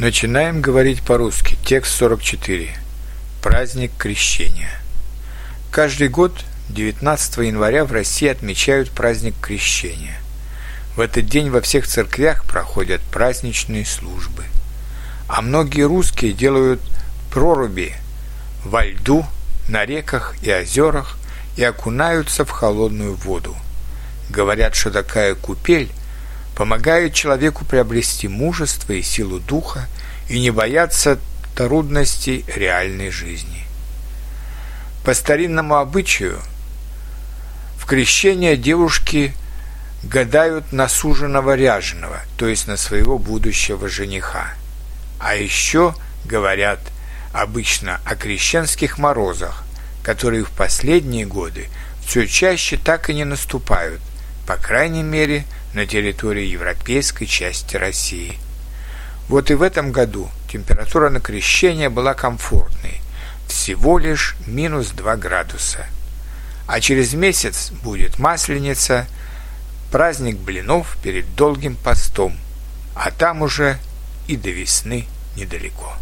Начинаем говорить по-русски. Текст 44. Праздник Крещения. Каждый год 19 января в России отмечают праздник Крещения. В этот день во всех церквях проходят праздничные службы. А многие русские делают проруби во льду, на реках и озерах и окунаются в холодную воду. Говорят, что такая купель помогает человеку приобрести мужество и силу духа и не бояться трудностей реальной жизни. По старинному обычаю в крещение девушки гадают на суженого ряженого, то есть на своего будущего жениха. А еще говорят обычно о крещенских морозах, которые в последние годы все чаще так и не наступают, по крайней мере, на территории европейской части России. Вот и в этом году температура на крещение была комфортной, всего лишь минус 2 градуса. А через месяц будет Масленица, праздник блинов перед долгим постом, а там уже и до весны недалеко.